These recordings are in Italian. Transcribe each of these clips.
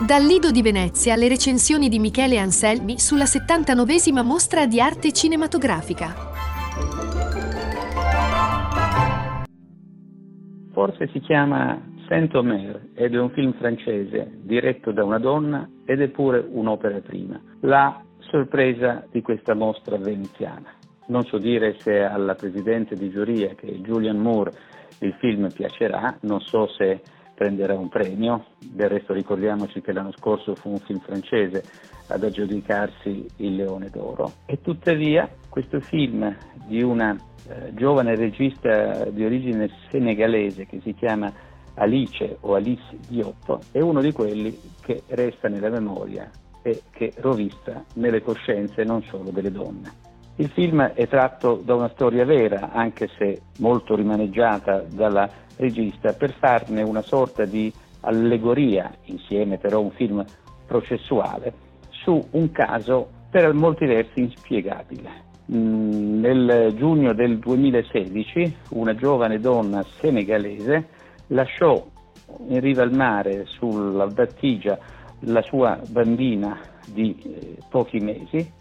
Dal Lido di Venezia le recensioni di Michele Anselmi sulla 79esima mostra di arte cinematografica. Forse si chiama Saint-Omer ed è un film francese diretto da una donna ed è pure un'opera prima. La sorpresa di questa mostra veneziana. Non so dire se alla presidente di giuria, che è Julian Moore, il film piacerà, non so se prenderà un premio, del resto ricordiamoci che l'anno scorso fu un film francese ad aggiudicarsi il Leone d'Oro. E tuttavia questo film di una eh, giovane regista di origine senegalese che si chiama Alice o Alice Diop è uno di quelli che resta nella memoria e che rovista nelle coscienze non solo delle donne. Il film è tratto da una storia vera, anche se molto rimaneggiata dalla regista, per farne una sorta di allegoria, insieme però un film processuale, su un caso per molti versi inspiegabile. Mm, nel giugno del 2016 una giovane donna senegalese lasciò in riva al mare sulla battigia la sua bambina di eh, pochi mesi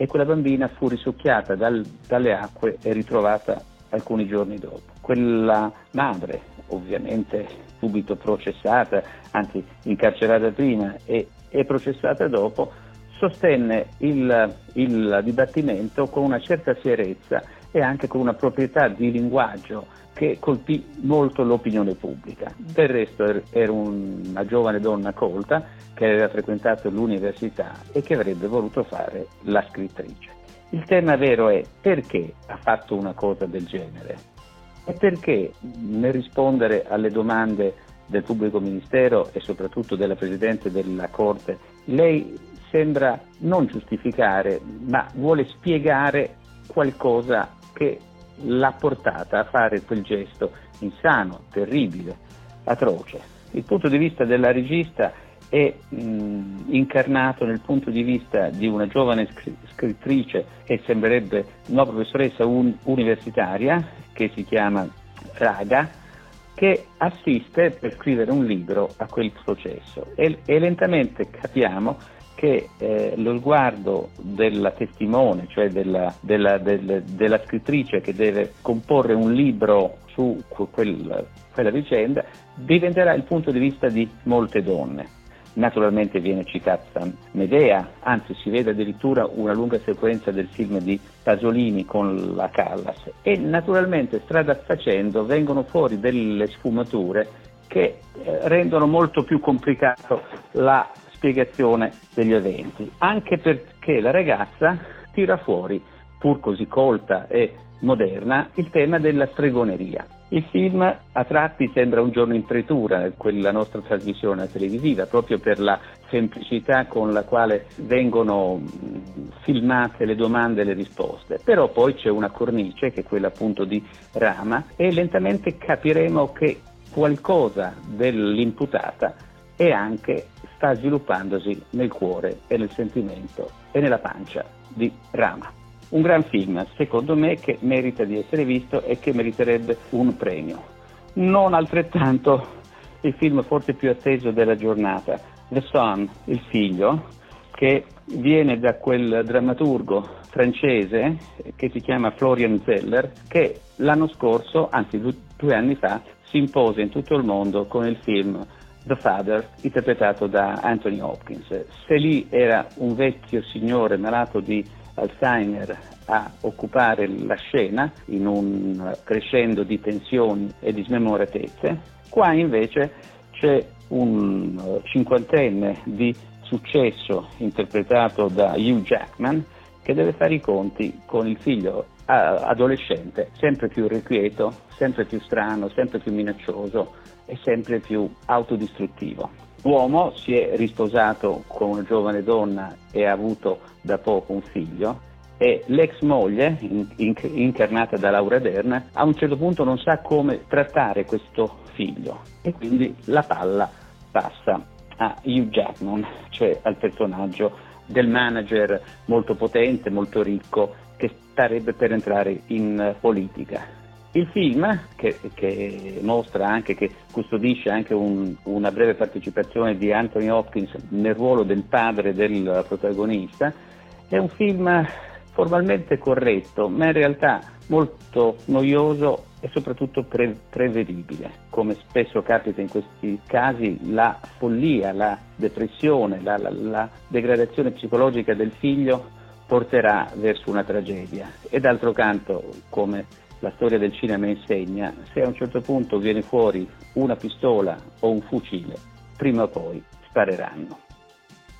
e quella bambina fu risucchiata dal, dalle acque e ritrovata alcuni giorni dopo. Quella madre, ovviamente subito processata, anzi incarcerata prima e, e processata dopo, sostenne il, il dibattimento con una certa fierezza e anche con una proprietà di linguaggio che colpì molto l'opinione pubblica. Del resto er, era una giovane donna colta che aveva frequentato l'università e che avrebbe voluto fare la scrittrice. Il tema vero è perché ha fatto una cosa del genere e perché nel rispondere alle domande del pubblico ministero e soprattutto della Presidente della Corte, lei sembra non giustificare, ma vuole spiegare qualcosa che l'ha portata a fare quel gesto insano, terribile, atroce. Il punto di vista della regista è mh, incarnato nel punto di vista di una giovane scrittrice che sembrerebbe una professoressa un- universitaria che si chiama Raga, che assiste per scrivere un libro a quel processo e, e lentamente capiamo che eh, lo sguardo della testimone, cioè della, della, del, della, scrittrice che deve comporre un libro su quel, quella vicenda, diventerà il punto di vista di molte donne. Naturalmente viene citata Medea, anzi si vede addirittura una lunga sequenza del film di Pasolini con la Callas e naturalmente strada facendo vengono fuori delle sfumature che eh, rendono molto più complicato la spiegazione degli eventi, anche perché la ragazza tira fuori, pur così colta e moderna, il tema della stregoneria. Il film a tratti sembra un giorno in pretura, quella nostra trasmissione televisiva, proprio per la semplicità con la quale vengono filmate le domande e le risposte. Però poi c'è una cornice, che è quella appunto di Rama, e lentamente capiremo che qualcosa dell'imputata è anche sta sviluppandosi nel cuore e nel sentimento e nella pancia di Rama. Un gran film, secondo me, che merita di essere visto e che meriterebbe un premio. Non altrettanto il film forse più atteso della giornata, The Son, il figlio, che viene da quel drammaturgo francese che si chiama Florian Zeller, che l'anno scorso, anzi due anni fa, si impose in tutto il mondo con il film The Father, interpretato da Anthony Hopkins. Se lì era un vecchio signore malato di Alzheimer a occupare la scena in un crescendo di tensioni e di smemoratezze, qua invece c'è un cinquantenne di successo interpretato da Hugh Jackman che deve fare i conti con il figlio adolescente sempre più irrequieto, sempre più strano, sempre più minaccioso e sempre più autodistruttivo. L'uomo si è risposato con una giovane donna e ha avuto da poco un figlio e l'ex moglie, incarnata da Laura Dern, a un certo punto non sa come trattare questo figlio e quindi la palla passa a Hugh Jackman, cioè al personaggio del manager molto potente, molto ricco, starebbe per entrare in politica. Il film, che, che, mostra anche, che custodisce anche un, una breve partecipazione di Anthony Hopkins nel ruolo del padre del protagonista, è un film formalmente corretto, ma in realtà molto noioso e soprattutto pre- prevedibile. Come spesso capita in questi casi, la follia, la depressione, la, la, la degradazione psicologica del figlio porterà verso una tragedia. E d'altro canto, come la storia del cinema insegna, se a un certo punto viene fuori una pistola o un fucile, prima o poi spareranno.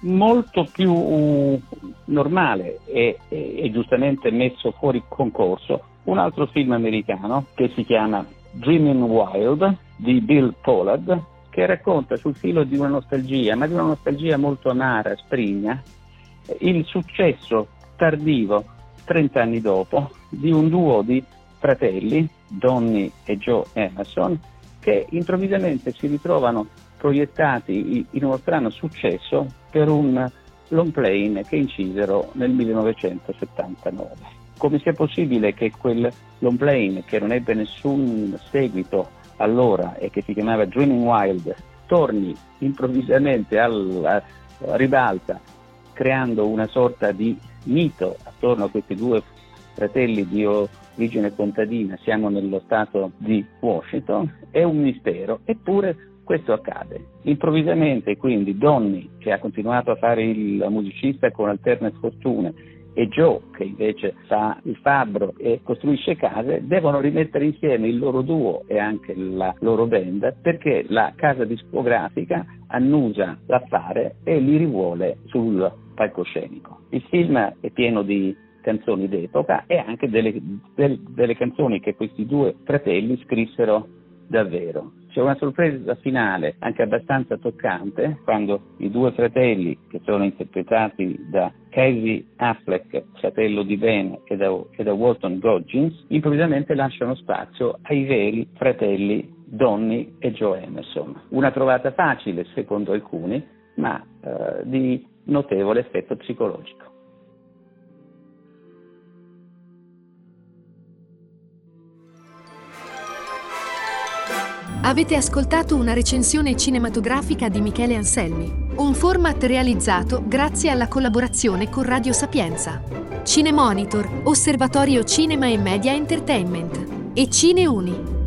Molto più normale e, e, e giustamente messo fuori concorso un altro film americano che si chiama Dreaming Wild di Bill Pollard che racconta sul filo di una nostalgia, ma di una nostalgia molto amara, sprigna, il successo tardivo, 30 anni dopo, di un duo di fratelli, Donny e Joe Emerson, che improvvisamente si ritrovano proiettati in uno strano successo per un long plane che incisero nel 1979. Come sia possibile che quel long plane, che non ebbe nessun seguito allora e che si chiamava Dreaming Wild, torni improvvisamente alla ribalta, creando una sorta di mito attorno a questi due fratelli di origine contadina, siamo nello stato di Washington, è un mistero, eppure questo accade. Improvvisamente quindi Donny, che ha continuato a fare il musicista con alterne sfortune, e Joe, che invece fa il fabbro e costruisce case, devono rimettere insieme il loro duo e anche la loro band perché la casa discografica annusa l'affare e li rivuole sul palcoscenico. Il film è pieno di canzoni d'epoca e anche delle, delle, delle canzoni che questi due fratelli scrissero davvero. C'è una sorpresa finale anche abbastanza toccante quando i due fratelli, che sono interpretati da Casey Affleck, fratello di Ben, e da, e da Walton Goggins, improvvisamente lasciano spazio ai veri fratelli Donny e Joe Emerson. Una trovata facile, secondo alcuni, ma eh, di notevole effetto psicologico. Avete ascoltato una recensione cinematografica di Michele Anselmi, un format realizzato grazie alla collaborazione con Radio Sapienza, Cinemonitor, Osservatorio Cinema e Media Entertainment e Cineuni.